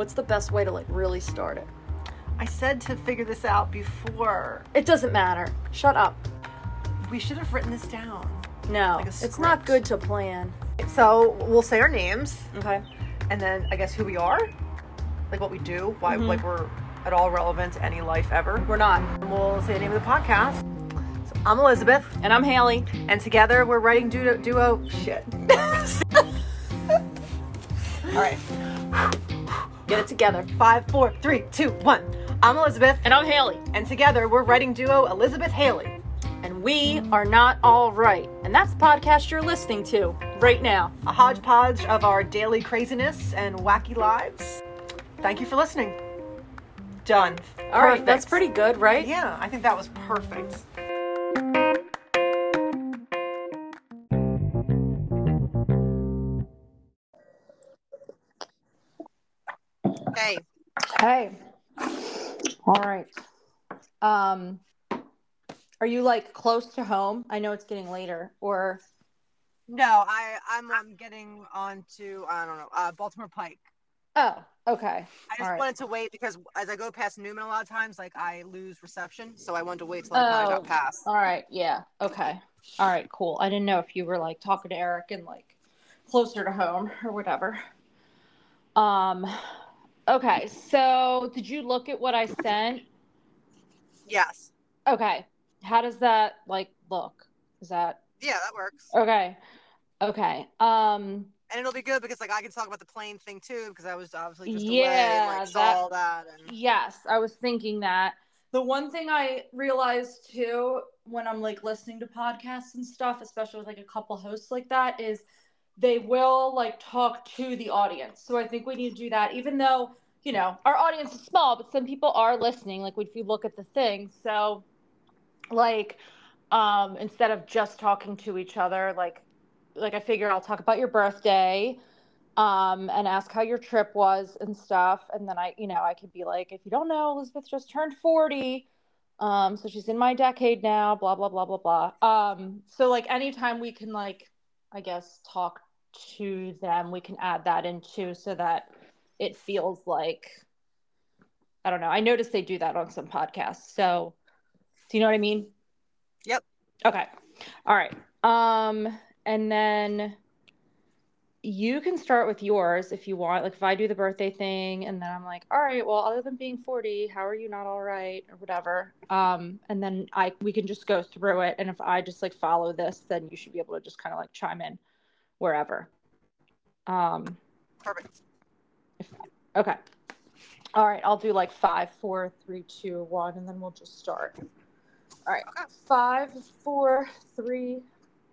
What's the best way to like really start it? I said to figure this out before. It doesn't matter. Shut up. We should have written this down. No, Like it's not good to plan. So we'll say our names, Okay. and then I guess who we are, like what we do, why Mhm. like we're at all relevant to any life ever. We're not. And we'll say the name of the podcast. So I'm Elizabeth, And I'm Hayley. and together we're writing duo. duo shit. all right, Get it together. five, four, three, two, one. I'm Elizabeth, And I'm Hayley. and together we're writing duo Elizabeth Hayley. And we are not all right. And that's the podcast you're listening to right now. a hodgepodge of our daily craziness and wacky lives. Thank you for listening. Done. All right, that's pretty good, right? Yeah, I think that was perfect. Hey, Hey. All right. Um are you like close to home? I know it's getting later or no, I I'm, I'm getting on to I don't know uh, Baltimore Pike. Oh, okay. I just All right. wanted to wait because as I go past Newman a lot of times, like I lose reception, so I wanted to wait till I kind Oh. of got past. All right. Yeah. Okay. All right. Cool. I didn't know if you were like talking to Eric and like closer to home or whatever. Um. Okay. So, did you look at what I sent? Yes, Okay. How does that like look? Is that yeah, that works, okay? Okay. Um. and it'll be good because like I can talk about the plane thing too because I was obviously just away Yeah, and like saw that- all that and Yes, I was thinking that. The one thing I realized too when I'm like listening to podcasts and stuff, especially with like a couple hosts like that, is they will like talk to the audience. So I think we need to do that, even though, you know, our audience is small, but some people are listening, like if you look at the thing. So like um instead of just talking to each other, like like I figure I'll talk about your birthday um, and ask how your trip was and stuff. And then I, you know, I could be like, if you don't know, Elizabeth just turned 40. Um, so she's in my decade now, blah, blah, blah, blah, blah. Um, so like anytime we can like, I guess, talk to them, we can add that in too so that it feels like, I don't know. I noticed they do that on some podcasts. So do you know what I mean? Yep. Okay. All right. Um, and then you can start with yours if you want. Like if I do the birthday thing and then I'm like, all right, well, other than being 40, how are you not all right or whatever. Um, and then I we can just go through it. And if I just like follow this, then you should be able to just kind of like chime in wherever. Um, perfect. okay. All right, I'll do like five, four, three, two, one, and then we'll just start. All right. Okay. Five, four, three,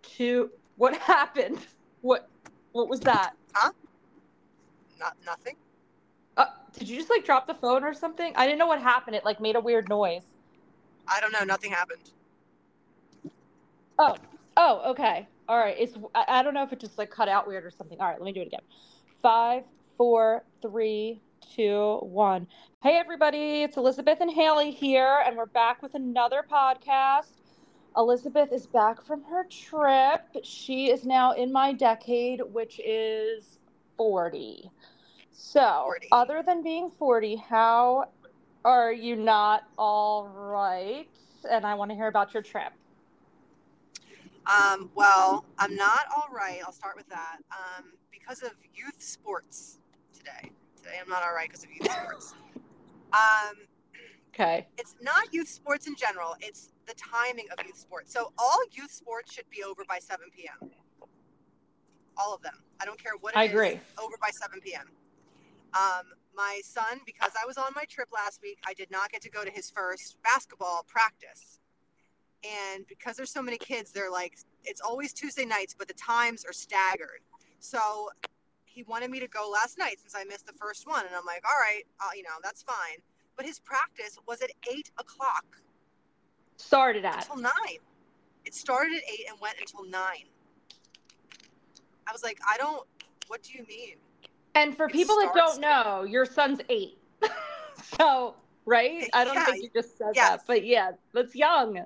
two. What happened? What what was that? Huh? Not nothing. Uh, did you just like drop the phone or something? I didn't know what happened. It like made a weird noise. I don't know. Nothing happened. Oh, oh, okay. All right. It's I, I don't know if it just like cut out weird or something. All right, let me do it again. Five, four, three, two, one. Hey everybody, it's Elizabeth and Hayley here, and we're back with another podcast. Elizabeth is back from her trip. She is now in my decade, which is 40. So, 40. other than being 40, how are you not all right? And I want to hear about your trip. Um, well, I'm not all right. I'll start with that. Um, because of youth sports today. Today I'm not all right because of youth sports. Um, Okay. it's not youth sports in general. It's the timing of youth sports. So all youth sports should be over by 7 p.m. All of them. I don't care what it I is, agree. Over by 7 p.m. Um, my son, because I was on my trip last week, I did not get to go to his first basketball practice. And because there's so many kids, they're like, it's always Tuesday nights, but the times are staggered. So he wanted me to go last night since I missed the first one. And I'm like, all right, uh, you know, that's fine. But his practice was at eight o'clock Started at. until nine. It started at eight and went until nine. I was like, I don't, what do you mean? And for It people that don't know, your son's eight. so, right? I don't Yeah, think you just said yes. that, but yeah, that's young.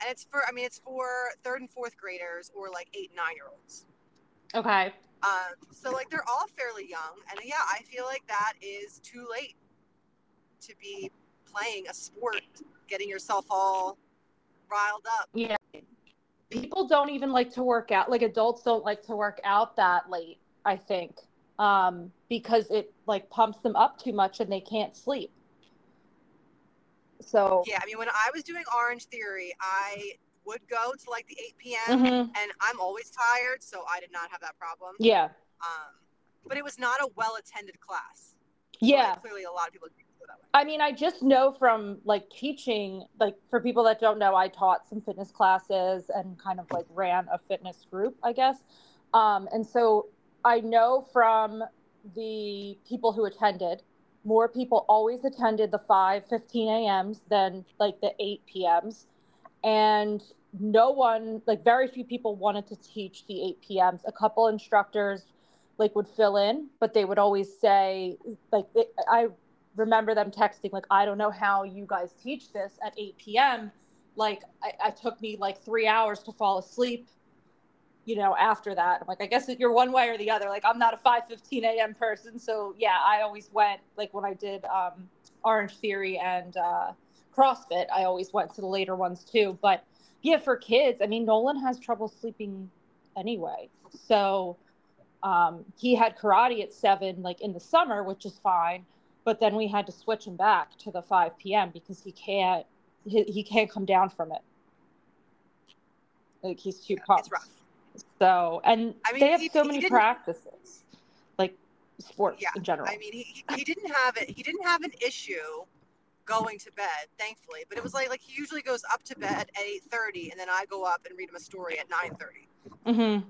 And it's for, I mean, it's for third and fourth graders or like eight, nine year olds. Okay. Um, so like they're all fairly young, and yeah, I feel like that is too late to be playing a sport, getting yourself all riled up. Yeah. People don't even like to work out. Like adults don't like to work out that late, I think. Um, because it like pumps them up too much and they can't sleep. So Yeah, I mean, when I was doing Orange Theory, I would go to like the 8 p.m. Mhm. and I'm always tired, so I did not have that problem. yeah. Um, but it was not a well attended class. Yeah. Like, clearly, a lot of people didn't go that way. I mean, I just know from like teaching, like for people that don't know, I taught some fitness classes and kind of like ran a fitness group, I guess. Um, and so I know from the people who attended, more people always attended the 5 15 a.m.s than like the 8 p.m.s. And no one, like very few people wanted to teach the 8 p.m.s. A couple instructors like would fill in, but they would always say, like, I remember them texting like i don't know how you guys teach this at 8 p.m like I, I took me like three hours to fall asleep you know after that i'm like i guess you're one way or the other like i'm not a 5:15 a.m person so yeah i always went like when i did um, orange theory and uh, crossfit i always went to the later ones too but yeah for kids i mean nolan has trouble sleeping anyway so um, he had karate at seven like in the summer which is fine but then we had to switch him back to the 5 p.m. because he can't he, he can't come down from it. Like he's too pumped. So and I mean, they have he- so he many practices, like sports Yeah, in general. I mean, he, he- didn't have it. He didn't have an issue going to bed, thankfully. But it was like like he usually goes up to bed at eight thirty, and then I go up and read him a story at nine thirty. mm-hmm.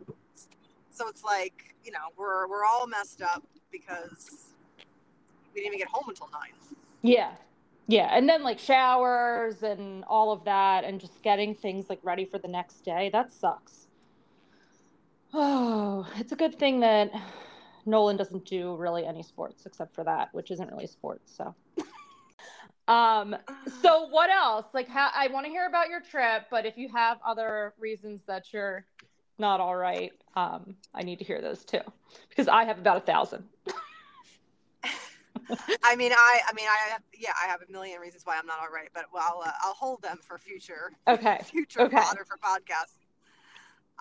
So it's like you know we're we're all messed up because we didn't even get home until nine. Yeah. Yeah. And then like showers and all of that and just getting things like ready for the next day. That sucks. Oh, it's a good thing that Nolan doesn't do really any sports except for that, which isn't really sports. So, um, so what else? Like, how I want to hear about your trip, but if you have other reasons that you're not all right, um, I need to hear those too, because I have about a thousand. I mean, I I mean I have yeah I have a million reasons why I'm not all right, but well I'll, uh, I'll hold them for future Okay. future Okay. fodder for podcasts.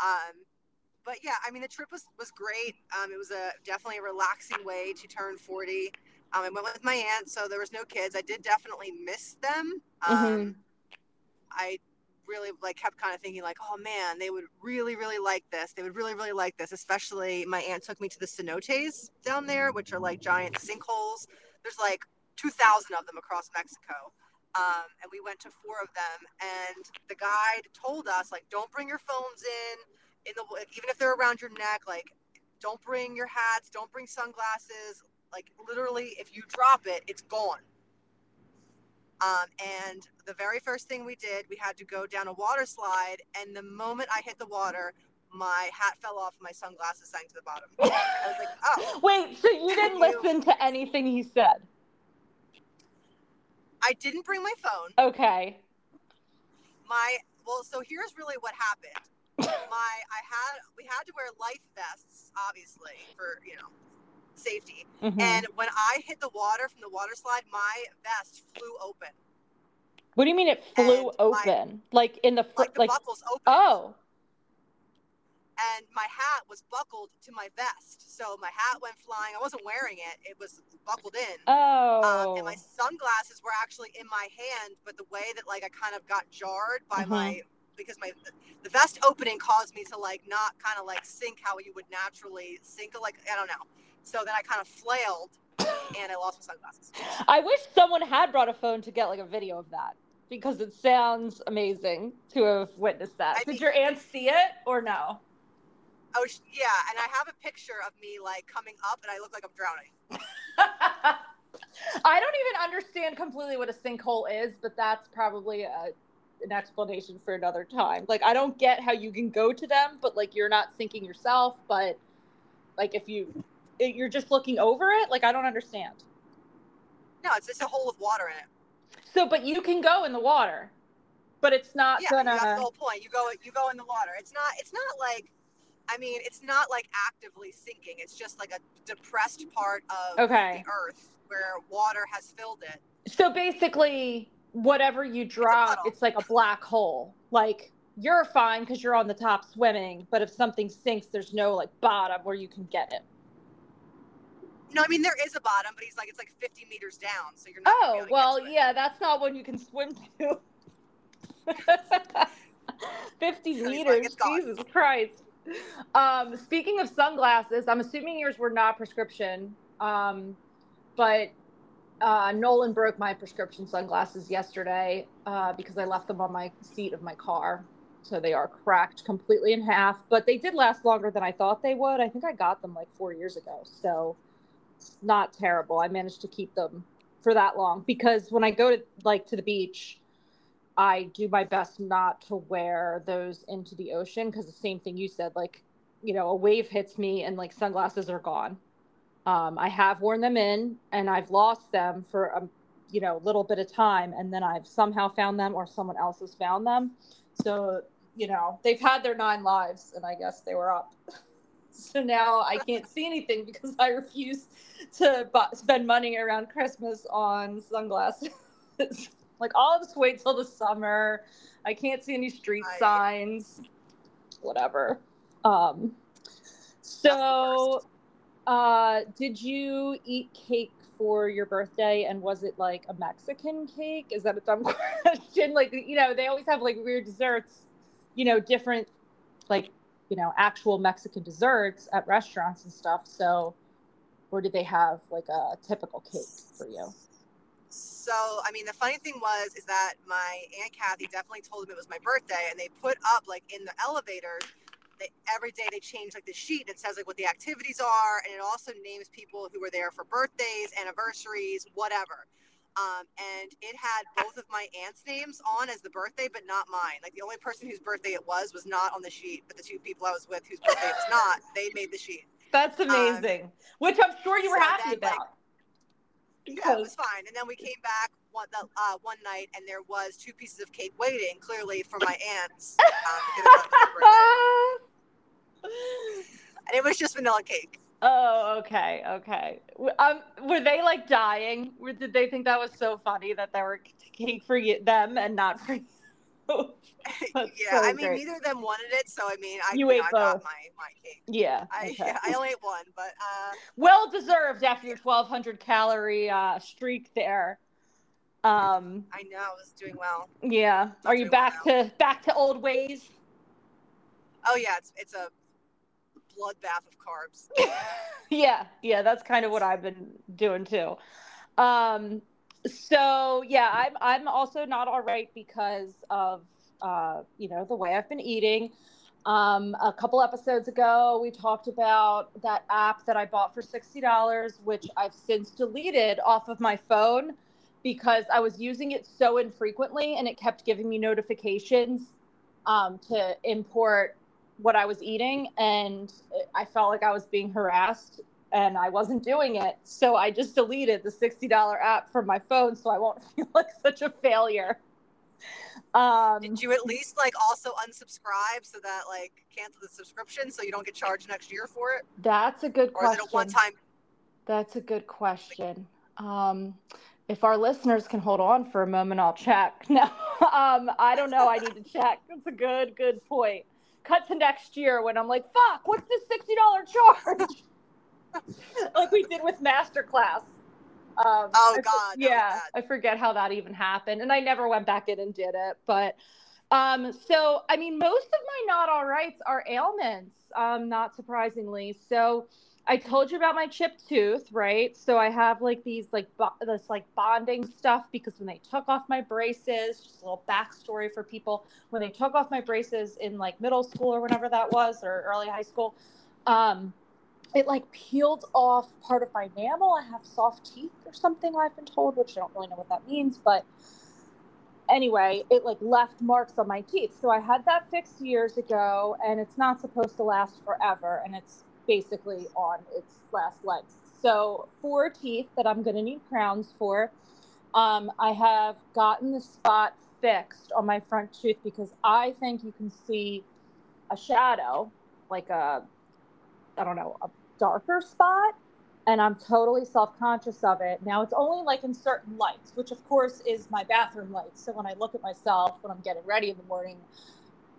Um, but yeah, I mean the trip was was great. Um, it was a definitely a relaxing way to turn 40. Um, I went with my aunt, so there was no kids. I did definitely miss them. Um, Mhm. I really like kept kind of thinking like, oh man, they would really really like this. They would really really like this. Especially my aunt took me to the cenotes down there, which are like giant sinkholes. There's like 2,000 of them across Mexico. Um, and we went to four of them, and the guide told us like, don't bring your phones in, in the like, even if they're around your neck, like, don't bring your hats, don't bring sunglasses. Like literally, if you drop it, it's gone. Um, and the very first thing we did, we had to go down a water slide, and the moment I hit the water, my hat fell off, my sunglasses sank to the bottom. I was like, oh, Wait, so you didn't You- listen to anything he said? I didn't bring my phone. Okay. my well so here's really what happened my i had we had to wear life vests obviously for you know safety. Mhm. and when i hit the water from the water slide my vest flew open. What do you mean it flew and my- open? like in the fr- like the like buckles open oh. And my hat was buckled to my vest. So my hat went flying. I wasn't wearing it. It was buckled in. Oh um, and my sunglasses were actually in my hand but the way that like i kind of got jarred by Mhm. my because my the vest opening caused me to like not kind of like sink how you would naturally sink like i don't know so then i kind of flailed and i lost my sunglasses I wish someone had brought a phone to get like a video of that because it sounds amazing to have witnessed that. I Did mean- your aunt see it or no? oh yeah and i have a picture of me like coming up and i look like i'm drowning I don't even understand completely what a sinkhole is, but that's probably a, an explanation for another time. Like, I don't get how you can go to them, but like you're not sinking yourself. But like if you you're just looking over it, like I don't understand. no it's just a hole with water in it So, but you can go in the water, but it's not yeah gonna. that's the whole point you go you go in the water it's not it's not like I mean, it's not like actively sinking. It's just like a depressed part of Okay. the earth where water has filled it. So basically, whatever you drop, puddle. it's, like a black hole. Like you're fine because you're on the top swimming, but if something sinks, there's no like bottom where you can get it. No, I mean there is a bottom, but he's like it's like 50 meters down, so you're not. Oh able to get well, yeah, that's not one you can swim to. Fifty He's like, meters, "It's. Jesus Christ. Um, speaking of sunglasses, I'm assuming yours were not prescription, um, but uh, Nolan broke my prescription sunglasses yesterday uh, because I left them on my seat of my car. So they are cracked completely in half, but they did last longer than I thought they would. I think I got them like four years ago. So it's not terrible. I managed to keep them for that long because when I go to like to the beach, I do my best not to wear those into the ocean because the same thing you said, like, you know, a wave hits me and like sunglasses are gone. Um, I have worn them in and I've lost them for a you know little bit of time and then I've somehow found them or someone else has found them. So you know they've had their nine lives and I guess they were up. So now I can't see anything because I refuse to bu- spend money around Christmas on sunglasses. like I'll just wait till the summer. I can't see any street Right. signs. Whatever. Um. So. Uh, did you eat cake for your birthday, and was it like a Mexican cake? Is that a dumb question? Like, you know, they always have like weird desserts. You know, different like you know actual Mexican desserts at restaurants and stuff. So, or did they have like a typical cake for you? So, I mean, the funny thing was is that my aunt Kathy definitely told them it was my birthday, and they put up like in the elevators. They, every day they change like the sheet and it says like what the activities are, and it also names people who were there for birthdays, anniversaries, whatever. Um, and it had both of my aunt's names on as the birthday, but not mine. Like the only person whose birthday it was was not on the sheet, but the two people I was with whose birthday it was not, they made the sheet. That's amazing. Which I'm sure you were so happy then, like, about. Yeah, it was fine. And then we came back one the, uh, one night, and there was two pieces of cake waiting, clearly for my aunts. Um, because it was her birthday. And it was just vanilla cake. Oh, okay, okay. Um, were they like dying? Or did they think that was so funny that they were cake for you, them and not for you? Yeah, so I mean, great. neither of them wanted it, so I mean, I, You ate I got both. my, my cake. yeah, I, okay. yeah, I only ate one, but uh, well deserved after your 1200 calorie uh, streak there. Um, I know I was doing well. yeah. Are you back well to back to old ways? Oh yeah, it's it's a bloodbath of carbs. yeah, yeah, that's kind of what I've been doing too. Um, so yeah, I'm I'm also not all right because of uh, you know the way I've been eating. Um, a couple episodes ago, we talked about that app that I bought for sixty dollars, which I've since deleted off of my phone because I was using it so infrequently, and it kept giving me notifications um, to import what I was eating, and I felt like I was being harassed, and I wasn't doing it. So I just deleted the sixty dollar app from my phone, so I won't feel like such a failure. Um, Did you at least like also unsubscribe so that like cancel the subscription so you don't get charged next year for it, that's a good or is question. it a one time? That's a good question. Um, if our listeners can hold on for a moment, I'll check. No, um, I don't know. I need to check. That's a good, good point. Cut to next year when I'm like, fuck, what's this $60 charge? like we did with Masterclass. Um, Oh, God, yeah, bad. I forget how that even happened. And I never went back in and did it. But um, so, I mean, most of my not all rights are ailments, um, not surprisingly. So, I told you about my chipped tooth, right? So I have like these like bo- this like bonding stuff because when they took off my braces, just a little backstory for people, when they took off my braces in like middle school or whenever that was or early high school, um, it like peeled off part of my enamel. I have soft teeth or something I've been told, which I don't really know what that means, but anyway, it like left marks on my teeth. So I had that fixed years ago, and it's not supposed to last forever, and it's basically on its last legs. So four teeth that I'm gonna need crowns for. Um, I have gotten the spot fixed on my front tooth because I think you can see a shadow like a, I don't know, a darker spot. And I'm totally self conscious of it. Now it's only like in certain lights, which of course is my bathroom lights. So when I look at myself when I'm getting ready in the morning,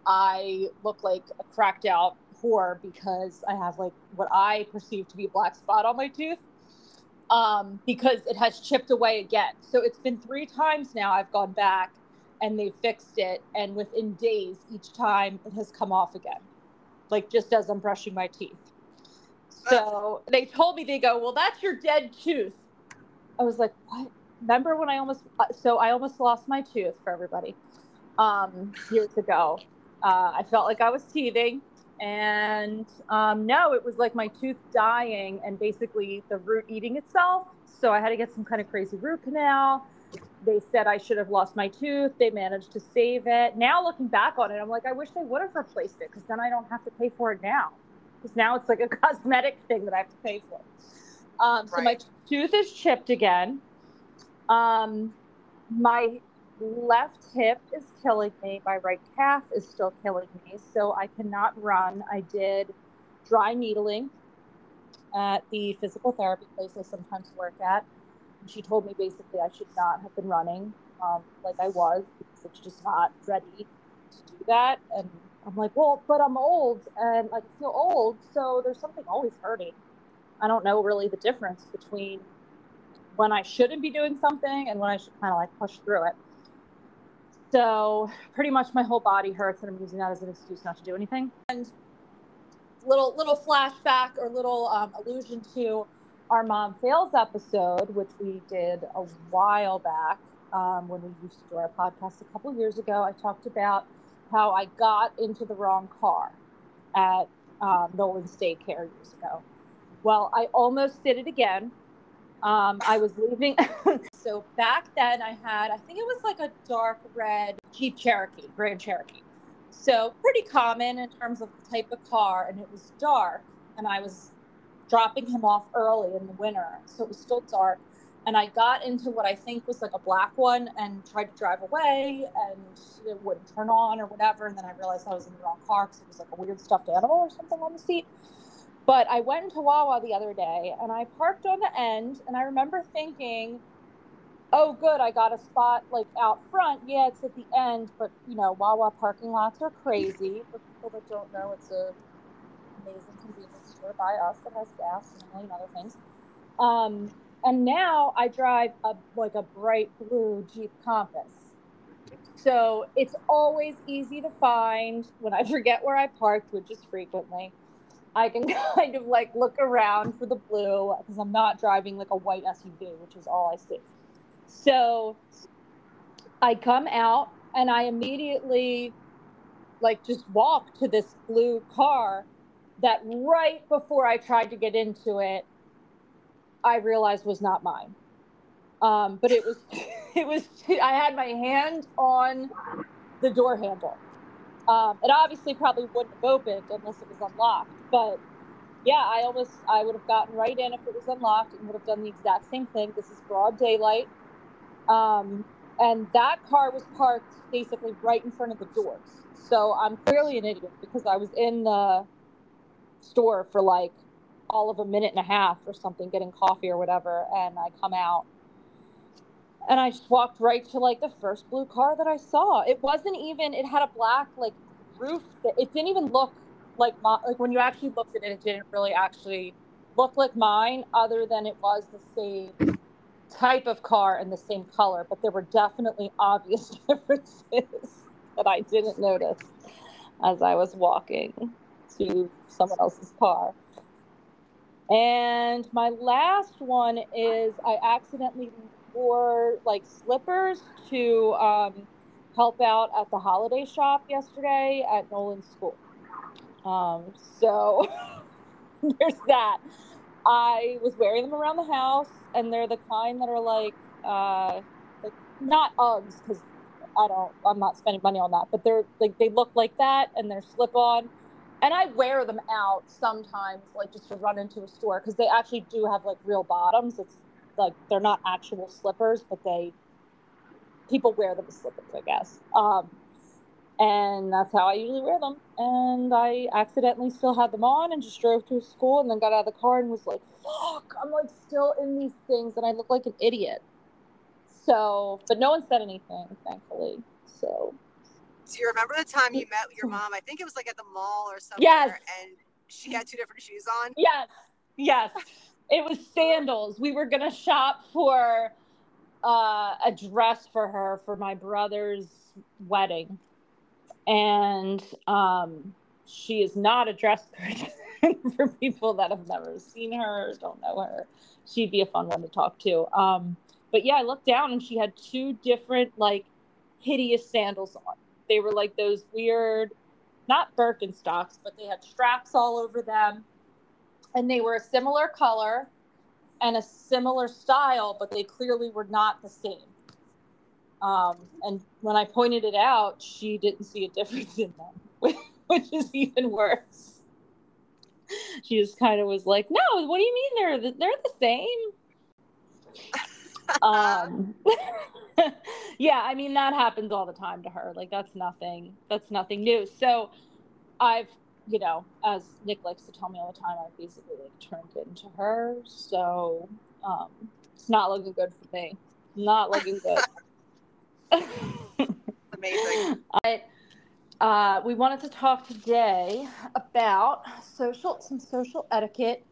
I look like a cracked out whore because I have like what I perceive to be a black spot on my tooth um, because it has chipped away again. So it's been three times now I've gone back and they fixed it. And within days, each time it has come off again, like just as I'm brushing my teeth. So they told me, they go, Well, that's your dead tooth. I was like, What? Remember when I almost, uh, so I almost lost my tooth for everybody um, years ago. Uh, I felt like I was teething. And um, no, it was like my tooth dying and basically the root eating itself. So I had to get some kind of crazy root canal. They said I should have lost my tooth. They managed to save it. Now looking back on it, I'm like, I wish they would have replaced it because then I don't have to pay for it now. Because now it's like a cosmetic thing that I have to pay for. Um, so right. my tooth is chipped again. Um, my left hip is killing me. My right calf is still killing me. So I cannot run. I did dry needling at the physical therapy place I sometimes work at. And she told me basically I should not have been running um, like I was because it's just not ready to do that. And I'm like, well, but I'm old and I feel old. So there's something always hurting. I don't know really the difference between when I shouldn't be doing something and when I should kind of like push through it. So pretty much my whole body hurts, and I'm using that as an excuse not to do anything. And little little flashback or little um, allusion to our mom fails episode, which we did a while back um, when we used to do our podcast a couple years ago. I talked about how I got into the wrong car at um, Nolan's daycare years ago. Well, I almost did it again um, I was leaving. so back then, I had, I think it was like a dark red Jeep Cherokee, Grand Cherokee. So pretty common in terms of the type of car, and it was dark. And I was dropping him off early in the winter, so it was still dark. And I got into what I think was like a black one and tried to drive away, and it wouldn't turn on or whatever. And then I realized I was in the wrong car because it was like a weird stuffed animal or something on the seat. But I went into Wawa the other day and I parked on the end and I remember thinking, oh good, I got a spot like out front. Yeah, it's at the end, but you know, Wawa parking lots are crazy. For people that don't know, it's a amazing convenience store by us that has gas and a million other things. Um, and now I drive a like a bright blue Jeep Compass. So it's always easy to find when I forget where I parked, which is frequently. I can kind of like look around for the blue because I'm not driving like a white SUV, which is all I see. So I come out and I immediately like just walk to this blue car that right before I tried to get into it, I realized was not mine. Um, but it was, it was, I had my hand on the door handle. Um, it obviously probably wouldn't have opened unless it was unlocked. But yeah, I almost I would have gotten right in if it was unlocked and would have done the exact same thing. This is broad daylight. Um, and that car was parked basically right in front of the doors. So I'm clearly an idiot because I was in the store for like all of a minute and a half or something getting coffee or whatever and I come out and I just walked right to like the first blue car that I saw. It wasn't even. It had a black like roof. That, it didn't even look like my, like when you actually looked at it, it didn't really actually look like mine, other than it was the same type of car and the same color. But there were definitely obvious differences that I didn't notice as I was walking to someone else's car. And my last one is I accidentally wore like slippers to um, help out at the holiday shop yesterday at Nolan's school. Um, so there's that. I was wearing them around the house, and they're the kind that are like, uh, like not Uggs because I don't, I'm not spending money on that, but they're like they look like that, and they're slip on. And I wear them out sometimes, like just to run into a store because they actually do have like real bottoms. It's like they're not actual slippers, but they people wear them as slippers, I guess. Um, and that's how I usually wear them. And I accidentally still had them on and just drove to school and then got out of the car and was like, fuck, I'm like still in these things and I look like an idiot. So, but no one said anything, thankfully. So, do you remember the time you met your mom? I think it was like at the mall or something. Yes. And she had two different shoes on. Yes. Yes. it was sandals. We were going to shop for uh, a dress for her for my brother's wedding and um, she is not a dress person for people that have never seen her, don't know her. She'd be a fun one to talk to. Um, but yeah, I looked down and she had two different like hideous sandals on. They were like those weird, not Birkenstocks, but they had straps all over them, and they were a similar color and a similar style, but they clearly were not the same. Um, and when I pointed it out, she didn't see a difference in them, which is even worse. She just kind of was like, "No, what do you mean they're the, they're the same?" um, yeah, I mean that happens all the time to her. Like that's nothing. That's nothing new. So I've, you know, as Nick likes to tell me all the time, I've basically like turned into her. So um, it's not looking good for me. Not looking good. Amazing. I, uh, we wanted to talk today about social some social etiquette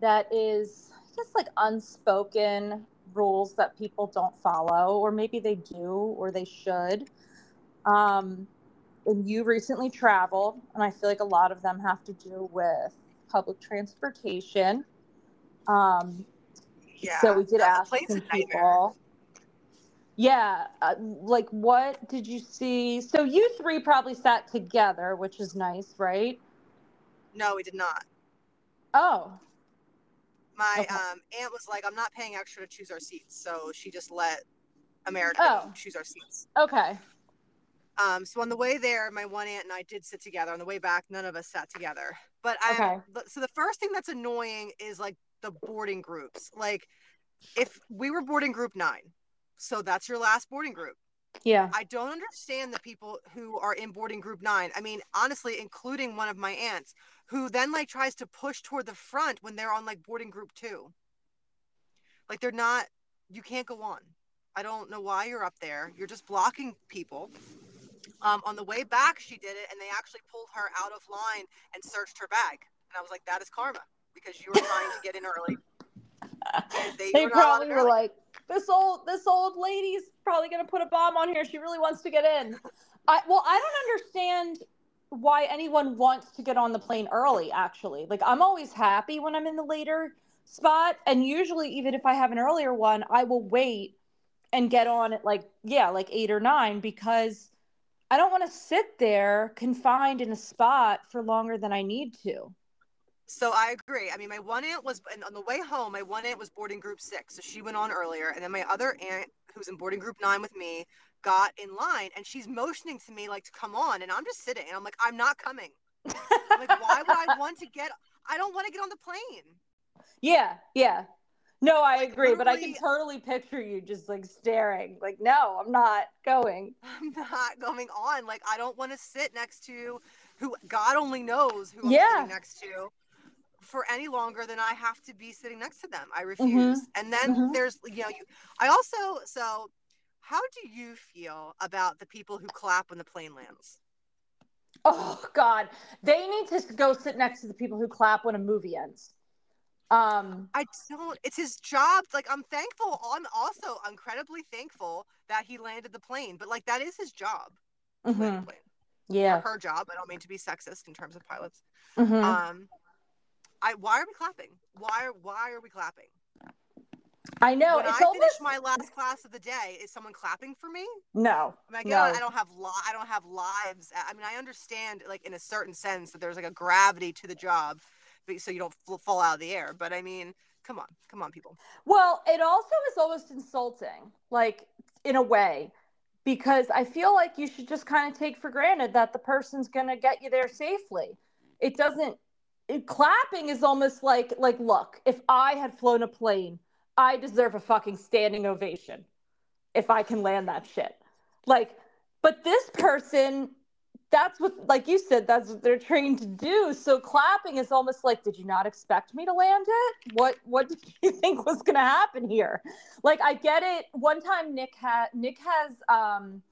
that is just like unspoken rules that people don't follow, or maybe they do, or they should. Um, and you recently traveled, and I feel like a lot of them have to do with public transportation. Um, yeah, so we did ask some people yeah, uh, like what did you see? So you three probably sat together, which is nice, right? No, we did not. Oh. My okay. um, aunt was like, "I'm not paying extra to choose our seats," so she just let America oh. choose our seats. Okay. Um, so on the way there, my one aunt and I did sit together. On the way back, none of us sat together. But I okay. so the first thing that's annoying is like the boarding groups. Like if we were boarding group nine, so that's your last boarding group. Yeah. I don't understand the people who are in boarding group nine. I mean, honestly, including one of my aunts who then like tries to push toward the front when they're on like boarding group two. Like they're not, you can't go on. I don't know why you're up there. You're just blocking people. Um, on the way back, she did it, and they actually pulled her out of line and searched her bag. And I was like, that is karma because you were trying to get in early. they, they probably were like, this old this old lady's probably going to put a bomb on here. She really wants to get in. I well, I don't understand why anyone wants to get on the plane early actually. Like I'm always happy when I'm in the later spot and usually even if I have an earlier one, I will wait and get on at like yeah, like 8 or 9 because I don't want to sit there confined in a spot for longer than I need to. So I agree. I mean, my one aunt was and on the way home. My one aunt was boarding group six, so she went on earlier, and then my other aunt, who's in boarding group nine with me, got in line, and she's motioning to me like to come on, and I'm just sitting, and I'm like, I'm not coming. I'm like, why would I want to get? I don't want to get on the plane. Yeah, yeah. No, I like, agree, but I can totally picture you just like staring, like, no, I'm not going. I'm not going on. Like, I don't want to sit next to who God only knows who I'm yeah. sitting next to for any longer than I have to be sitting next to them. I mm-hmm. refuse. Mm-hmm. And then mm-hmm. there's, you know, you, I also, so how do you feel about the people who clap when the plane lands? Oh God, they need to go sit next to the people who clap when a movie ends. Um, I don't. It's his job. Like I'm thankful. I'm also incredibly thankful that he landed the plane. But like that is his job. Mm-hmm. Yeah, or her job. I don't mean to be sexist in terms of pilots. Mm-hmm. Um, I why are we clapping? Why why are we clapping? I know. When it's I almost... finish my last class of the day, is someone clapping for me? No. I, mean, no. I don't have li- I don't have lives. I mean, I understand like in a certain sense that there's like a gravity to the job, so you don't fall out of the air. But I mean, come on, come on, people. Well, it also is almost insulting, like in a way, because I feel like you should just kind of take for granted that the person's going to get you there safely. It doesn't it, clapping is almost like like look if i had flown a plane i deserve a fucking standing ovation if i can land that shit. Like but this person that's what like you said that's what they're trained to do. So clapping is almost like did you not expect me to land it? What what did you think was going to happen here? Like i get it. One time nick had nick has um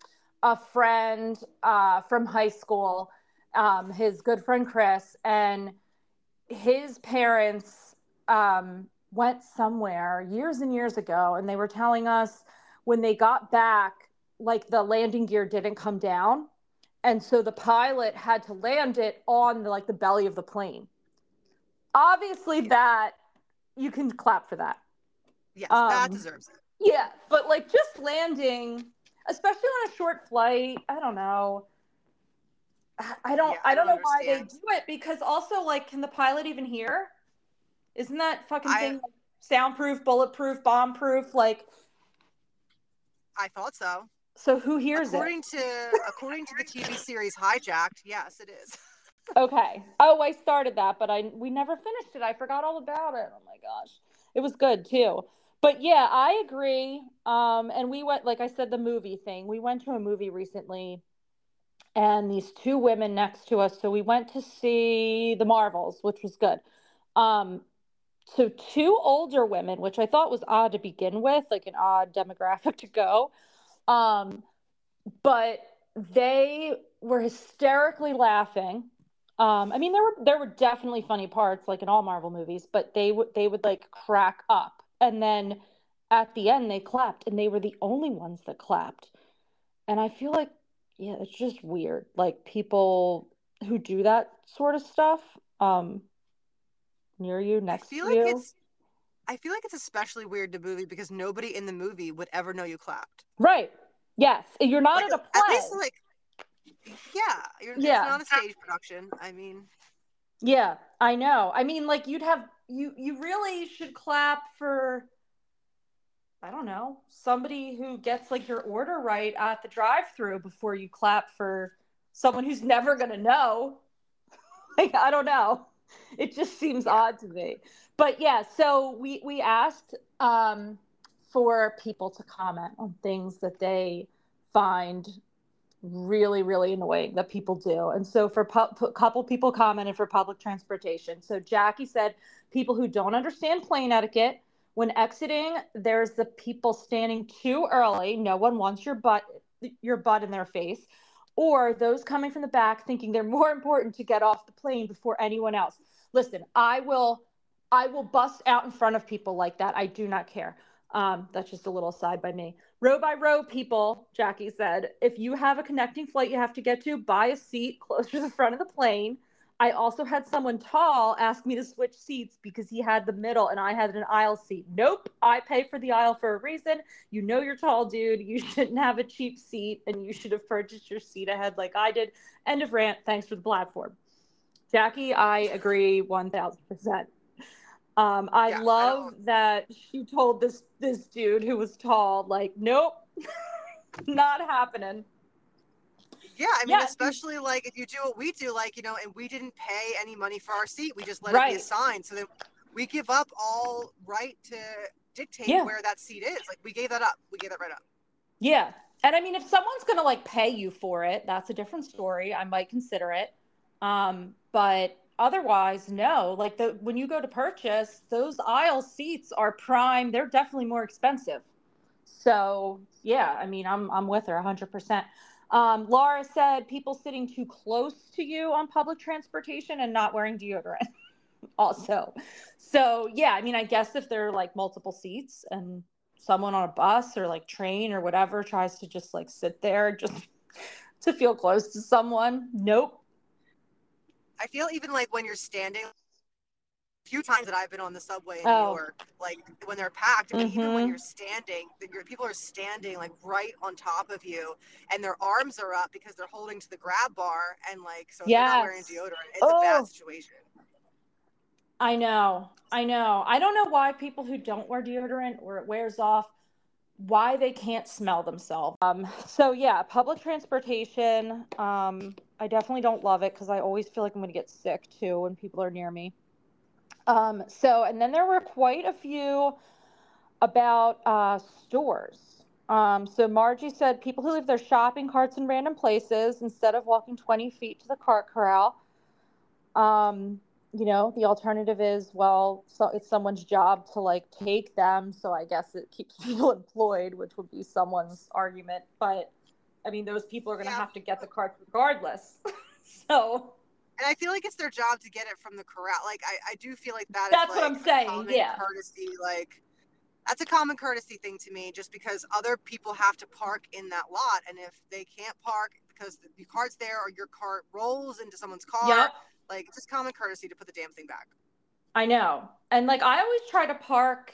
a friend uh from high school um his good friend chris and his parents um went somewhere years and years ago and they were telling us when they got back like the landing gear didn't come down. And so the pilot had to land it on the, like the belly of the plane. Obviously that you can clap for that. Yes that Um, deserves it. yeah but like just landing especially on a short flight i don't know I- i don't Yeah, i I don't don't know why they do it because also like can the pilot even hear isn't that fucking I- thing like, soundproof bulletproof bomb proof like i thought so so who hears it according to according to the tv series hijacked yes it is Okay. Oh, I started that, but I we never finished it. I forgot all about it. Oh my gosh. It was good too. But yeah, I agree. Um and we went like I said the movie thing. We went to a movie recently and these two women next to us, so we went to see The Marvels, which was good. Um so two older women, which I thought was odd to begin with, like an odd demographic to go. Um but they were hysterically laughing um, I mean, there were there were definitely funny parts, like in all Marvel movies, but they would they would like crack up, and then at the end they clapped, and they were the only ones that clapped, and I feel like yeah, it's just weird, like people who do that sort of stuff, um, near you, i next feel to like you, it's i feel like it's especially weird to movie because nobody in the movie would ever know you clapped right? Yes, you're not like, at a play. at least like yeah you're Yeah. not a stage production i mean Yeah, I know. I mean, like you'd have you you really should clap for I don't know, somebody who gets like your order right at the drive-through before you clap for someone who's never going to know. like I don't know. It just seems odd to me. But yeah, so we we asked um for people to comment on things that they find really really annoying that people do and so for a couple people commented for public transportation so jackie said people who don't understand plane etiquette when exiting there's the people standing too early. No one wants your butt your butt in their face. Or those coming from the back thinking they're more important to get off the plane before anyone else. Listen i will i will bust out in front of people like that. I do not care. Um, that's just a little side by me. Row by row people jackie said if you have a connecting flight you have to get to buy a seat closer to the front of the plane i also had someone tall ask me to switch seats because he had the middle and i had an aisle seat. Nope i pay for the aisle for a reason. You know you're tall dude. You shouldn't have a cheap seat and you should have purchased your seat ahead like i did. End of rant. Thanks for the platform jackie i agree 1000% um, I Yeah, love don't- that she told this this dude who was tall, like, nope, not happening. Yeah, I mean, Yeah. especially like if you do what we do, like you know, and we didn't pay any money for our seat, we just let it be assigned, so that we give up all right to dictate Yeah. where that seat is. Like we gave that up. We gave that right up. Yeah. And I mean, if someone's gonna like pay you for it, that's a different story. I might consider it. Um, but otherwise, no. Like the when you go to purchase, those aisle seats are prime. They're definitely more expensive. So yeah, I mean, I'm I'm with her 100. percent um, Laura said people sitting too close to you on public transportation and not wearing deodorant. also, so yeah, I mean, I guess if there are like multiple seats and someone on a bus or like train or whatever tries to just like sit there just to feel close to someone, nope. I feel even like when you're standing, few times that I've been on the subway in Oh. New York, like when they're packed, mean, even when Mhm. you're standing, your, people are standing like right on top of you, and their arms are up because they're holding to the grab bar, and like so if they're not wearing deodorant. It's a Oh. bad situation. I know. I know. I don't know why people who don't wear deodorant or it wears off why they can't smell themselves. Um so yeah, public transportation um I definitely don't love it cuz I always feel like I'm going to get sick too when people are near me. Um so and then there were quite a few about uh stores. Um, so Margie said people who leave their shopping carts in random places instead of walking 20 feet to the cart corral. Um, you know, the alternative is well, so it's someone's job to like take them. So I guess it keeps people employed, which would be someone's argument. But I mean, those people are going to Yeah. have to get the carts regardless. so And I feel like it's their job to get it from the corral. Like I, I do feel like that is That's what I'm saying, yeah. Courtesy, like that's a common courtesy thing to me, just because other people have to park in that lot, and if they can't park because the, the cart's there or your cart rolls into someone's car, Yep. like it's just common courtesy to put the damn thing back. I know. And like I always try to park,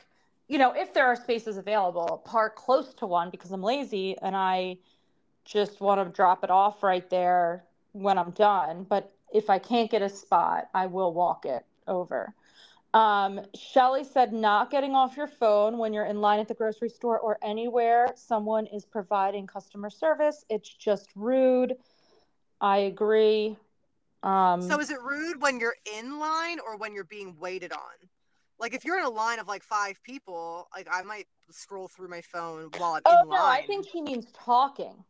you know, if there are spaces available, park close to one because I'm lazy and I just want to drop it off right there when I'm done. But if I can't get a spot, I will walk it over. Um, Shelly said not getting off your phone when you're in line at the grocery store or anywhere someone is providing customer service. It's just rude. I agree. Um, So is it rude when you're in line or when you're being waited on? Like if you're in a line of like five people, like I might scroll through my phone while I'm oh in no, line. I think he means talking.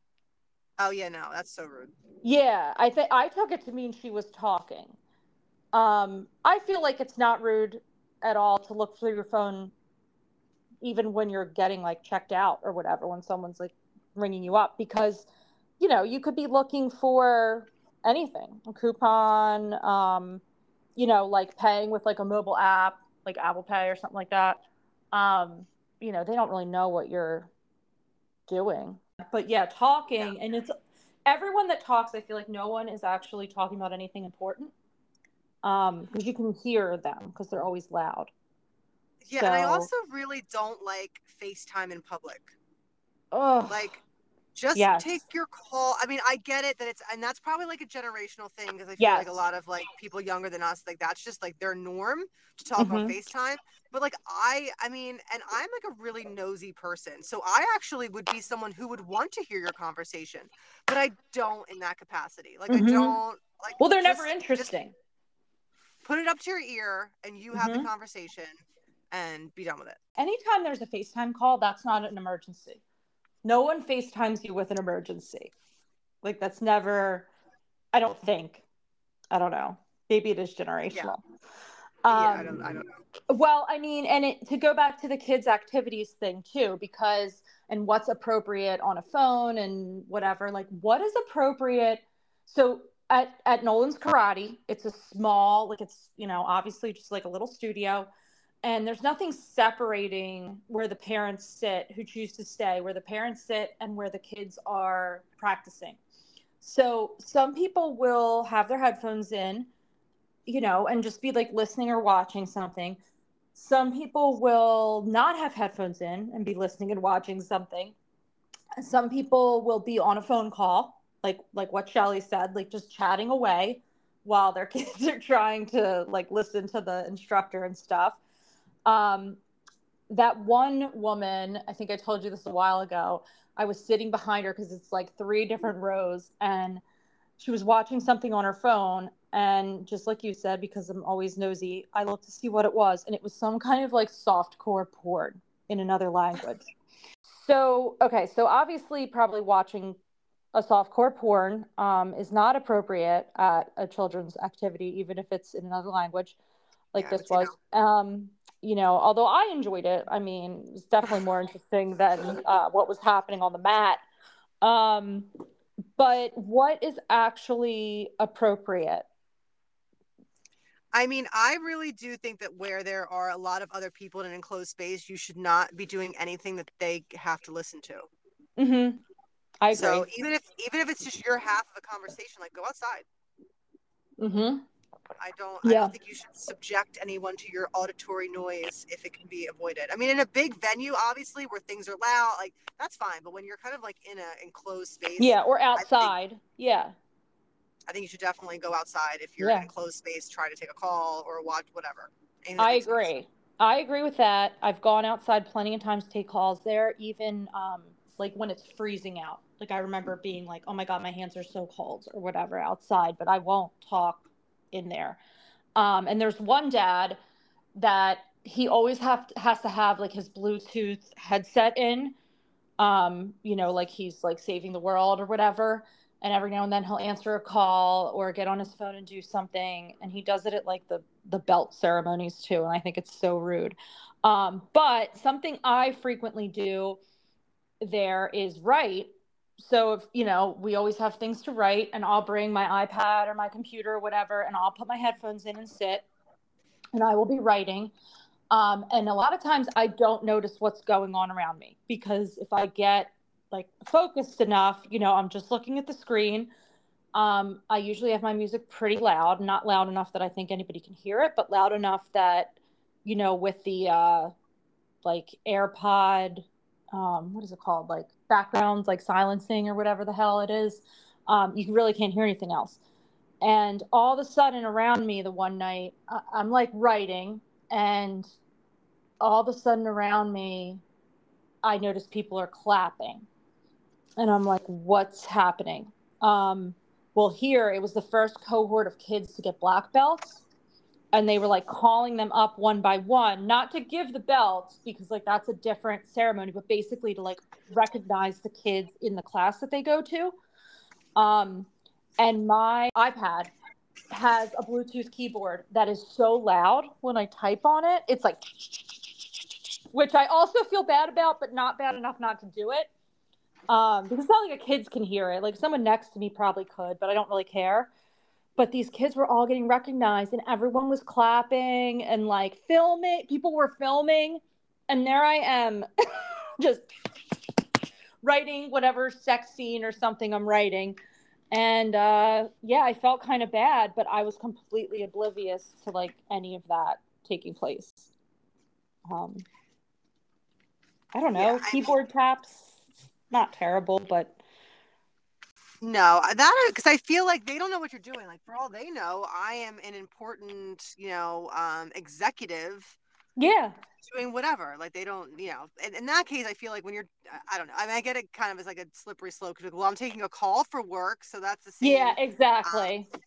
Oh yeah, no, that's so rude. Yeah, I think I took it to mean she was talking. Um, I feel like it's not rude at all to look through your phone, even when you're getting like checked out or whatever, when someone's like ringing you up, because you know you could be looking for anything, a coupon, um, you know, like paying with like a mobile app, like Apple Pay or something like that. Um, you know, they don't really know what you're doing, but yeah, talking, and it's everyone that talks, I feel like no one is actually talking about anything important. Um, because you can hear them because they're always loud. Yeah, and I also really don't like FaceTime in public. Oh, Like, just Yes. take your call. I mean, I get it that it's, and that's probably like a generational thing because I feel like a lot of like people younger than us, like that's just like their norm to talk on Mhm. FaceTime. But like I, I mean, and I'm like a really nosy person, so I actually would be someone who would want to hear your conversation, but I don't in that capacity. Like Mhm. I don't like. well, they're never just- just interesting. put it up to your ear, and you have the Mhm. conversation, and be done with it. Anytime there's a FaceTime call, that's not an emergency. No one FaceTimes you with an emergency. Like that's never. I don't think. I don't know. Maybe it is generational. yeah, I Um, don't. I don't know. Well, I mean, and it, to go back to the kids' activities thing too, because and what's appropriate on a phone and whatever, like what is appropriate. So at at Nolan's Karate, it's a small, like it's you know obviously just like a little studio, and there's nothing separating where the parents sit who choose to stay, where the parents sit, and where the kids are practicing. So some people will have their headphones in you know, and just be like listening or watching something. Some people will not have headphones in and be listening and watching something. Some people will be on a phone call, like like what Shelly said, like just chatting away while their kids are trying to like listen to the instructor and stuff. Um, that one woman, I think I told you this a while ago. I was sitting behind her because it's like three different rows, and she was watching something on her phone and just like you said because i'm always nosy i looked to see what it was and it was some kind of like soft core porn in another language so okay so obviously probably watching a soft core porn um, is not appropriate at a children's activity even if it's in another language like Yeah, this was um, you know although i enjoyed it i mean it's definitely more interesting than uh, what was happening on the mat um, but what is actually appropriate I mean, I really do think that where there are a lot of other people in an enclosed space, you should not be doing anything that they have to listen to. Mm-hmm. I agree. So even if even if it's just your half of a conversation, like go outside. mm-hmm. I don't. I don't think you should subject anyone to your auditory noise if it can be avoided. I mean, in a big venue, obviously, where things are loud, like that's fine. But when you're kind of like in an enclosed space, Yeah, or think- outside. yeah. I think you should definitely go outside if you're in Yeah. an enclosed space, try to take a call or watch whatever. I makes sense. agree. I agree with that. I've gone outside plenty of times to take calls there, even um, like when it's freezing out. Like I remember being like, "Oh my god, my hands are so cold" or whatever outside, but I won't talk in there. Um, and there's one dad that he always have has to have like his Bluetooth headset in um, you know, like he's like saving the world or whatever. And every now and then he'll answer a call or get on his phone and do something. And he does it at like the the belt ceremonies too. And I think it's so rude. Um, but something I frequently do there is write. So if you know, we always have things to write, and I'll bring my iPad or my computer or whatever, and I'll put my headphones in and sit, and I will be writing. Um, and a lot of times I don't notice what's going on around me because if I get like focused enough, you know, I'm just looking at the screen. Um, I usually have my music pretty loud, not loud enough that I think anybody can hear it, but loud enough that, you know, with the uh, like AirPod, um, what is it called? Like backgrounds, like silencing or whatever the hell it is. Um, you really can't hear anything else. And all of a sudden around me, the one night, I'm like writing and all of a sudden around me i notice people are clapping and i'm like what's happening um, well here it was the first cohort of kids to get black belts and they were like calling them up one by one not to give the belts because like that's a different ceremony but basically to like recognize the kids in the class that they go to um, and my ipad has a Bluetooth keyboard that is so loud when I type on it. It's like, which I also feel bad about, but not bad enough not to do it. Um, because it's not like a kids can hear it. Like someone next to me probably could, but I don't really care. But these kids were all getting recognized, and everyone was clapping and like filming. People were filming, and there I am, just writing whatever sex scene or something I'm writing and uh, yeah, I felt kind of bad, but I was completely oblivious to like any of that taking place. Um, I don't know, yeah, keyboard mean, taps, not terrible, but no, that because I feel like they don't know what you're doing. Like for all they know, I am an important, you know, um, executive yeah doing whatever like they don't you know in, in, that case i feel like when you're i don't know i mean i get it kind of as like a slippery slope because well i'm taking a call for work so that's the same yeah exactly um,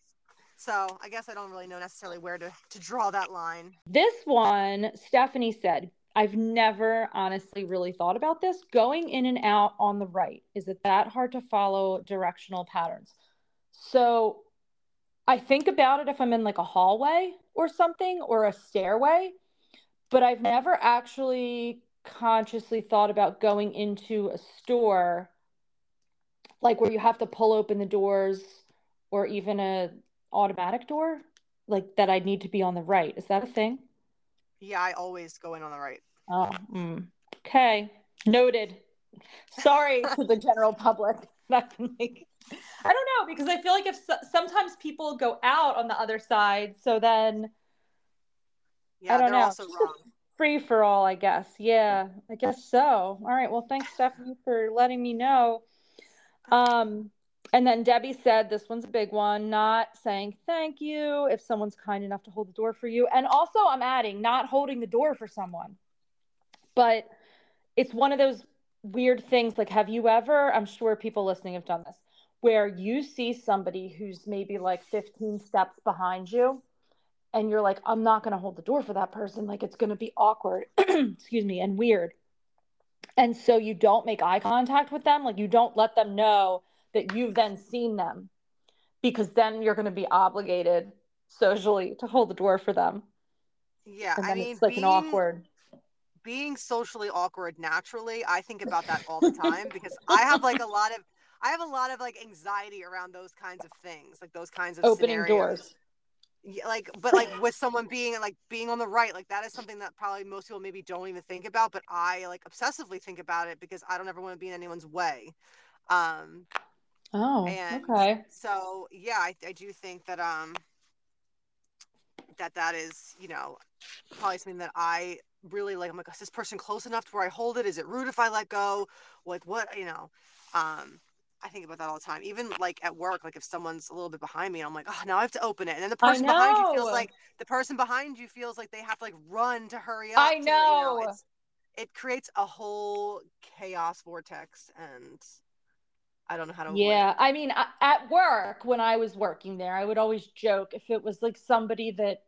so i guess i don't really know necessarily where to to draw that line this one stephanie said i've never honestly really thought about this going in and out on the right is it that hard to follow directional patterns so i think about it if i'm in like a hallway or something or a stairway but I've never actually consciously thought about going into a store like where you have to pull open the doors or even a automatic door like that I need to be on the right. Is that a thing? Yeah, I always go in on the right. Oh, mm. okay. Noted. Sorry to the general public. That can make I don't know because I feel like if so- sometimes people go out on the other side, so then yeah, I don't know. Also wrong. Free for all, I guess. Yeah, I guess so. All right. Well, thanks, Stephanie, for letting me know. Um, and then Debbie said this one's a big one, not saying thank you if someone's kind enough to hold the door for you. And also, I'm adding not holding the door for someone. But it's one of those weird things like, have you ever, I'm sure people listening have done this, where you see somebody who's maybe like 15 steps behind you and you're like i'm not going to hold the door for that person like it's going to be awkward excuse me and weird and so you don't make eye contact with them like you don't let them know that you've then seen them because then you're going to be obligated socially to hold the door for them. Yeah i mean it's like being, an awkward being socially awkward naturally i think about that all the time because i have like a lot of i have a lot of like anxiety around those kinds of things like those kinds of opening scenarios. doors. Yeah, like but like with someone being like being on the right like that is something that probably most people maybe don't even think about but i like obsessively think about it because i don't ever want to be in anyone's way. Um oh okay so yeah I, I do think that um that that is you know probably something that i really like i'm like is this person close enough to where i hold it is it rude if i let go like what you know um I think about that all the time. Even like at work, like if someone's a little bit behind me, I'm like, oh, now I have to open it, and then the person behind you feels like the person behind you feels like they have to like run to hurry up. I know. To, you know it creates a whole chaos vortex, and I don't know how to. Yeah, I mean, at work when I was working there, I would always joke if it was like somebody that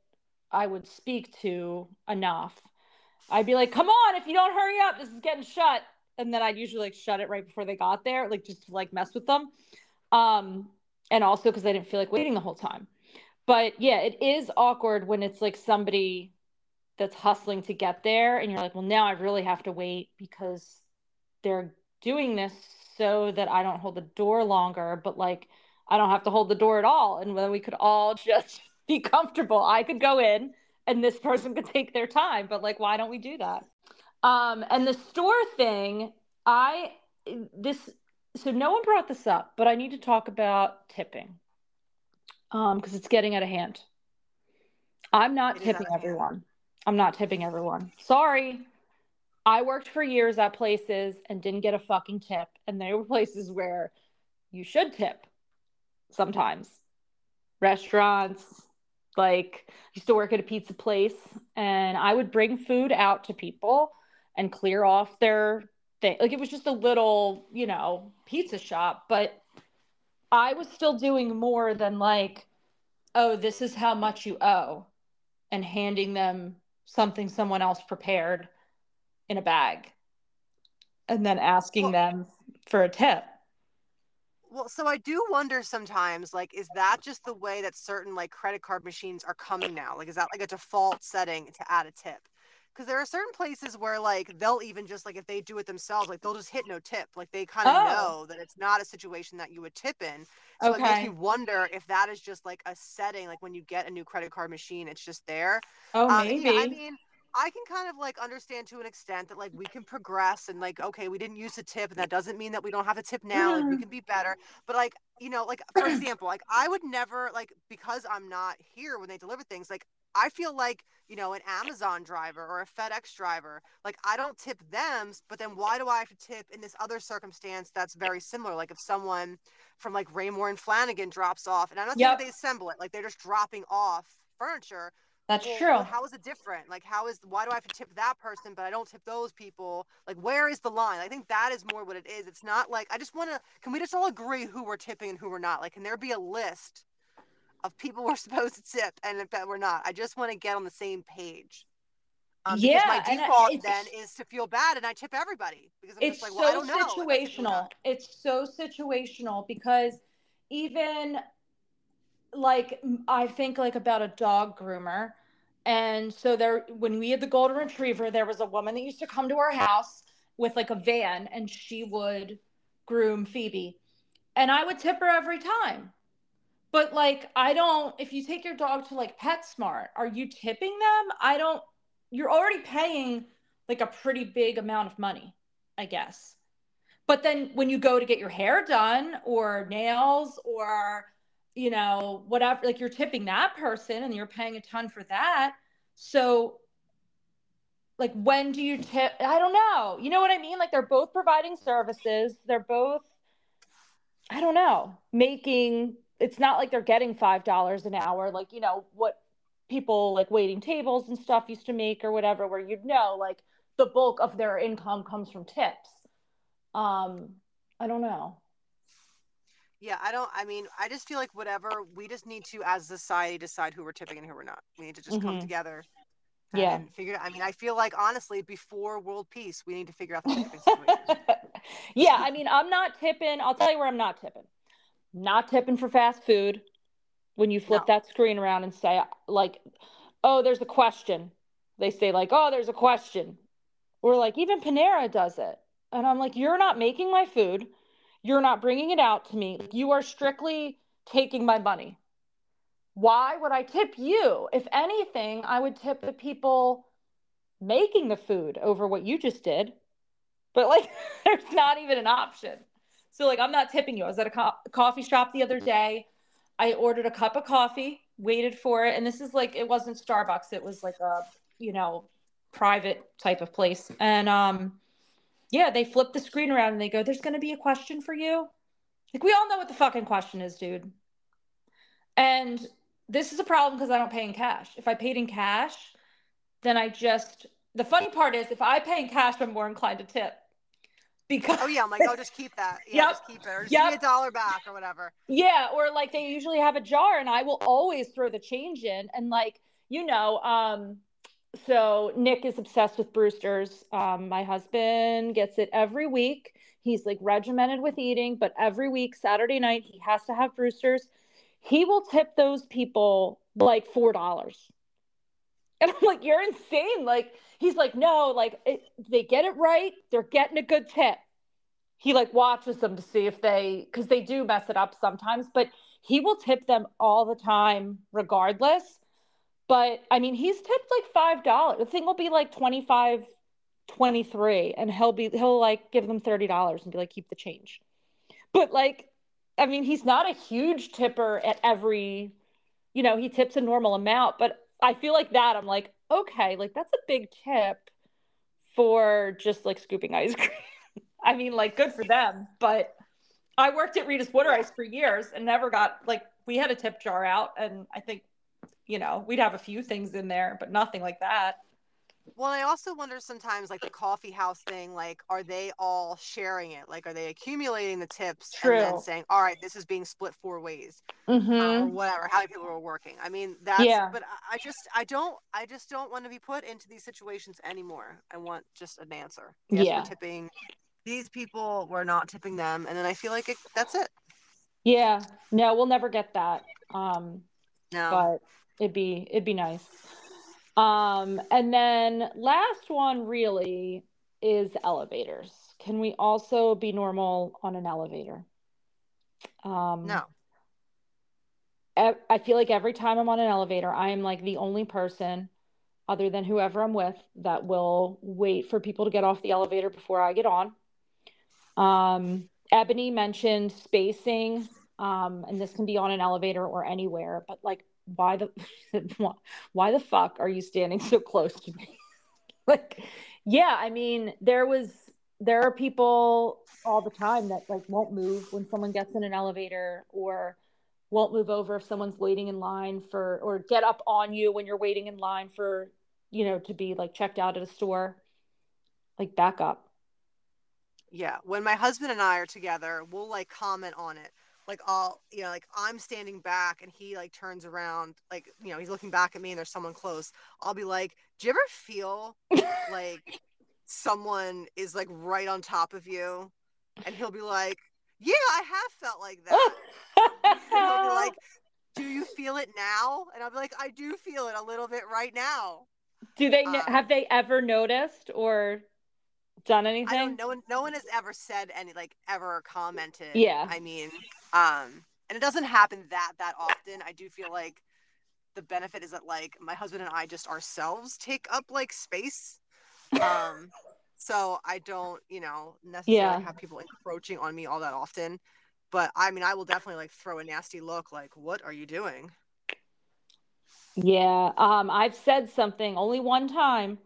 I would speak to enough, I'd be like, "Come on, if you don't hurry up, this is getting shut." and then I'd usually like shut it right before they got there, like just to like mess with them. Um, and also because I didn't feel like waiting the whole time. But yeah, it is awkward when it's like somebody that's hustling to get there, and you're like, well, now I really have to wait because they're doing this so that I don't hold the door longer, but like I don't have to hold the door at all, and then we could all just be comfortable. I could go in, and this person could take their time, but like, why don't we do that? Um, and the store thing, I this so no one brought this up, but I need to talk about tipping um because it's getting out of hand. I'm not It tipping out of hand. everyone. I'm not tipping everyone. Sorry. I worked for years at places and didn't get a fucking tip, and there were places where you should tip sometimes. Restaurants, like I used to work at a pizza place, and I would bring food out to people and clear off their thing. Like it was just a little, you know, pizza shop, but I was still doing more than like, oh, this is how much you owe, and handing them something someone else prepared in a bag and then asking Well- them for a tip. Well, so I do wonder sometimes, like, is that just the way that certain like credit card machines are coming now? Like, is that like a default setting to add a tip? Because there are certain places where like they'll even just like if they do it themselves, like they'll just hit no tip. Like they kind of Oh. know that it's not a situation that you would tip in. So it makes Okay. me wonder if that is just like a setting, like when you get a new credit card machine, it's just there. Oh, Um, and maybe. yeah, I mean, I can kind of like understand to an extent that like we can progress and like okay, we didn't use a tip, and that doesn't mean that we don't have a tip now. Like we can be better. But like you know, like for example, like I would never like because I'm not here when they deliver things. Like I feel like you know an Amazon driver or a FedEx driver. Like I don't tip them, but then why do I have to tip in this other circumstance that's very similar? Like if someone from like Raymour and Flanigan drops off, and I'm not saying Yep. they assemble it, like they're just dropping off furniture That's well, true. well, how is it different? Like, how is why do I have to tip that person, but I don't tip those people? Like, where is the line? I think that is more what it is. It's not like I just want to. Can we just all agree who we're tipping and who we're not? Like, can there be a list of people we're supposed to tip and that we're not? I just want to get on the same page. Um, Yeah, my and I- default then is to feel bad and I tip everybody because I'm it's like, well, I so don't know. if I can do situational. It's so situational because even like I think like about a dog groomer. And so there when we had the golden retriever, there was a woman that used to come to our house with like a van and she would groom Phoebe. And I would tip her every time. But like I don't if you take your dog to like PetSmart, are you tipping them? I don't you're already paying like a pretty big amount of money, I guess. But then when you go to get your hair done or nails or you know, whatever, like you're tipping that person and you're paying a ton for that. So like when do you tip? I don't know. You know what I mean? Like they're both providing services. They're both I don't know, making it's not like they're getting $5 an hour like, you know, what people like waiting tables and stuff used to make or whatever where you'd know like the bulk of their income comes from tips. Um I don't know. Yeah, I don't. I mean, I just feel like whatever we just need to, as a society, decide who we're tipping and who we're not. We need to just come Mhm. together. Yeah. And figure. Out. I mean, I feel like honestly, before world peace, we need to figure out the tipping situation. yeah, I mean, I'm not tipping. I'll tell you where I'm not tipping. Not tipping for fast food. When you flip No. that screen around and say, like, oh, there's a question. They say, like, oh, there's a question. Or like, even Panera does it. And I'm like, you're not making my food. You're not bringing it out to me. You are strictly taking my money. Why would I tip you? If anything, I would tip the people making the food over what you just did. But like, there's not even an option. So like, I'm not tipping you. I was at a co- coffee shop the other day. I ordered a cup of coffee, waited for it, and this is like, it wasn't Starbucks. It was like a, you know, private type of place. And um, yeah, they flip the screen around and they go, "There's going to be a question for you." Like, we all know what the fucking question is, dude. And this is a problem because I don't pay in cash. If I paid in cash, then I just the funny part is if I pay in cash, I'm more inclined to tip. Because Oh yeah, I'm like, oh, just keep that. Yeah, Yep. just keep it, or just give me a dollar back or whatever. Yeah, or like they usually have a jar and I will always throw the change in and like, you know, um so Nick is obsessed with Bruster's. Um, my husband gets it every week. He's like regimented with eating, but every week, Saturday night, he has to have Bruster's. He will tip those people like four dollars. And I'm like, you're insane. Like, he's like, no, like it, they get it right. They're getting a good tip. He like watches them to see if they, because they do mess it up sometimes, but he will tip them all the time, regardless. But I mean, he's tipped like five dollars. The thing will be like 25, 23, and he'll be he'll like give them thirty dollars and be like, keep the change. But like, I mean, he's not a huge tipper at every, you know, he tips a normal amount, but I feel like that. I'm like, okay, like that's a big tip for just like scooping ice cream. I mean, like, good for them. But I worked at Rita's Water Ice for years and never got like we had a tip jar out, and I think you know we'd have a few things in there, but nothing like that. Well, I also wonder sometimes, like the coffee house thing, like, are they all sharing it? Like, are they accumulating the tips True. and then saying, all right, this is being split four ways mm-hmm. uh, or whatever, how many people are working? I mean, that's, yeah. but I just, I don't, I just don't want to be put into these situations anymore. I want just an answer. Yes, yeah. tipping these people, we're not tipping them. And then I feel like it, that's it. Yeah. No, we'll never get that. Um, no. But it'd be, it'd be nice. Um, and then last one really is elevators. Can we also be normal on an elevator? Um, no. I feel like every time I'm on an elevator, I am like the only person other than whoever I'm with that will wait for people to get off the elevator before I get on. Um, Ebony mentioned spacing, um, and this can be on an elevator or anywhere, but like why the why the fuck are you standing so close to me? Like yeah i mean there was there are people all the time that like won't move when someone gets in an elevator or won't move over if someone's waiting in line for or get up on you when you're waiting in line for you know to be like checked out at a store. Like back up. Yeah when my husband and i are together we'll like comment on it like I'll you know like I'm standing back and he like turns around like you know he's looking back at me and there's someone close. I'll be like do you ever feel like someone is like right on top of you? And he'll be like yeah I have felt like that. And he'll be like do you feel it now? And I'll be like I do feel it a little bit right now. Do they um, have they ever noticed or done anything? I don't. No one. No one has ever said any like ever commented. Yeah. I mean, um, and it doesn't happen that that often. I do feel like the benefit is that like my husband and I just ourselves take up like space. Um, so I don't, you know, necessarily yeah. have people encroaching on me all that often. But I mean, I will definitely like throw a nasty look, like, "What are you doing?" Yeah, um, I've said something only one time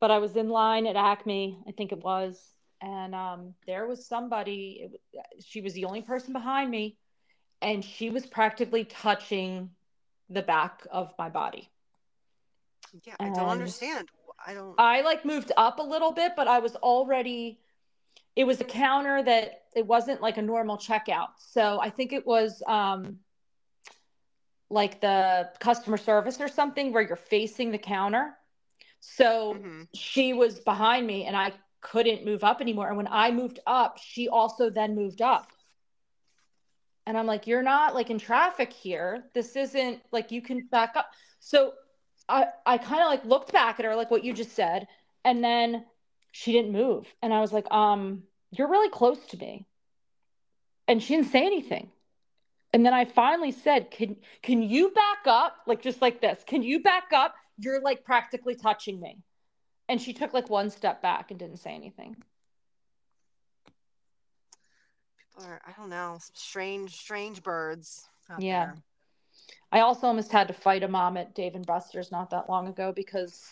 but I was in line at Acme, I think it was, and um, there was somebody. It, she was the only person behind me, and she was practically touching the back of my body. Yeah, I don't understand. I don't. I like moved up a little bit, but I was already. It was a counter that it wasn't like a normal checkout, so I think it was um, like the customer service or something where you're facing the counter so mm-hmm. she was behind me and I couldn't move up anymore. And when I moved up, she also then moved up. And I'm like, you're not like in traffic here. This isn't like you can back up. So I, I kind of like looked back at her, like what you just said. And then she didn't move. And I was like, um, you're really close to me. And she didn't say anything. And then I finally said, can, can you back up? Like, just like this, can you back up? You're like practically touching me. And she took like one step back and didn't say anything. People are, I don't know, strange, strange birds. Yeah. There. I also almost had to fight a mom at Dave and Buster's not that long ago because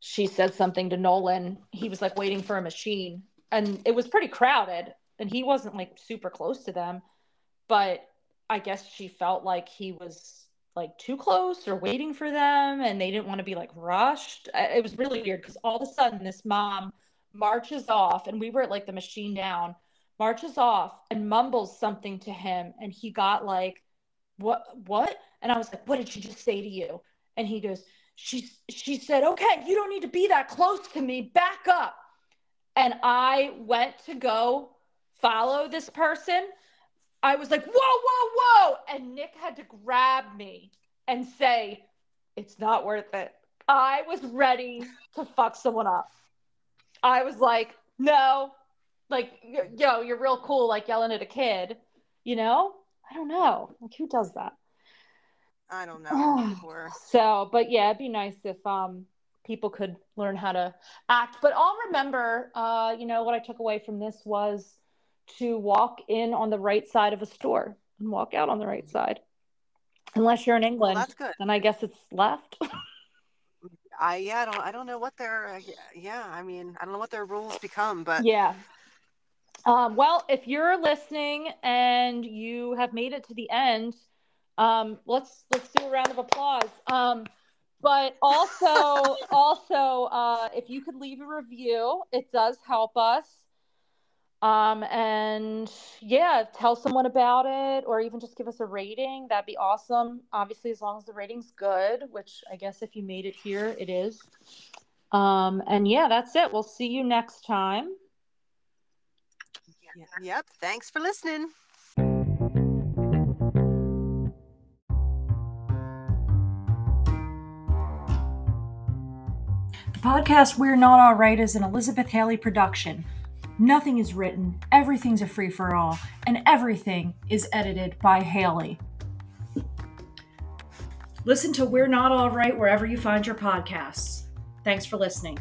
she said something to Nolan. He was like waiting for a machine and it was pretty crowded and he wasn't like super close to them. But I guess she felt like he was like too close or waiting for them and they didn't want to be like rushed. It was really weird because all of a sudden this mom marches off and we were at like the machine down, marches off and mumbles something to him and he got like what what? And I was like, "What did she just say to you?" And he goes, she she said, "Okay, you don't need to be that close to me. Back up." And I went to go follow this person. I was like, "Whoa, whoa, whoa!" And Nick had to grab me and say, "It's not worth it." I was ready to fuck someone up. I was like, "No." Like, yo, you're real cool like yelling at a kid, you know? I don't know. Like who does that? I don't know. so, but yeah, it'd be nice if um people could learn how to act. But I'll remember, uh, you know, what I took away from this was to walk in on the right side of a store and walk out on the right side. Unless you're in England, well, that's good. Then I guess it's left. I yeah, I don't I don't know what their uh, yeah, I mean, I don't know what their rules become, but yeah. Um, well, if you're listening and you have made it to the end, um, let's let's do a round of applause. Um, but also, also, uh, if you could leave a review, it does help us. Um, and yeah, tell someone about it, or even just give us a rating. That'd be awesome. Obviously, as long as the rating's good, which I guess if you made it here, it is. Um, and yeah, that's it. We'll see you next time. Yep. Thanks for listening. The podcast We're Not All Right is an Elizabeth Hayley production. Nothing is written, everything's a free for all, and everything is edited by Hayley. Listen to We're Not All Right wherever you find your podcasts. Thanks for listening.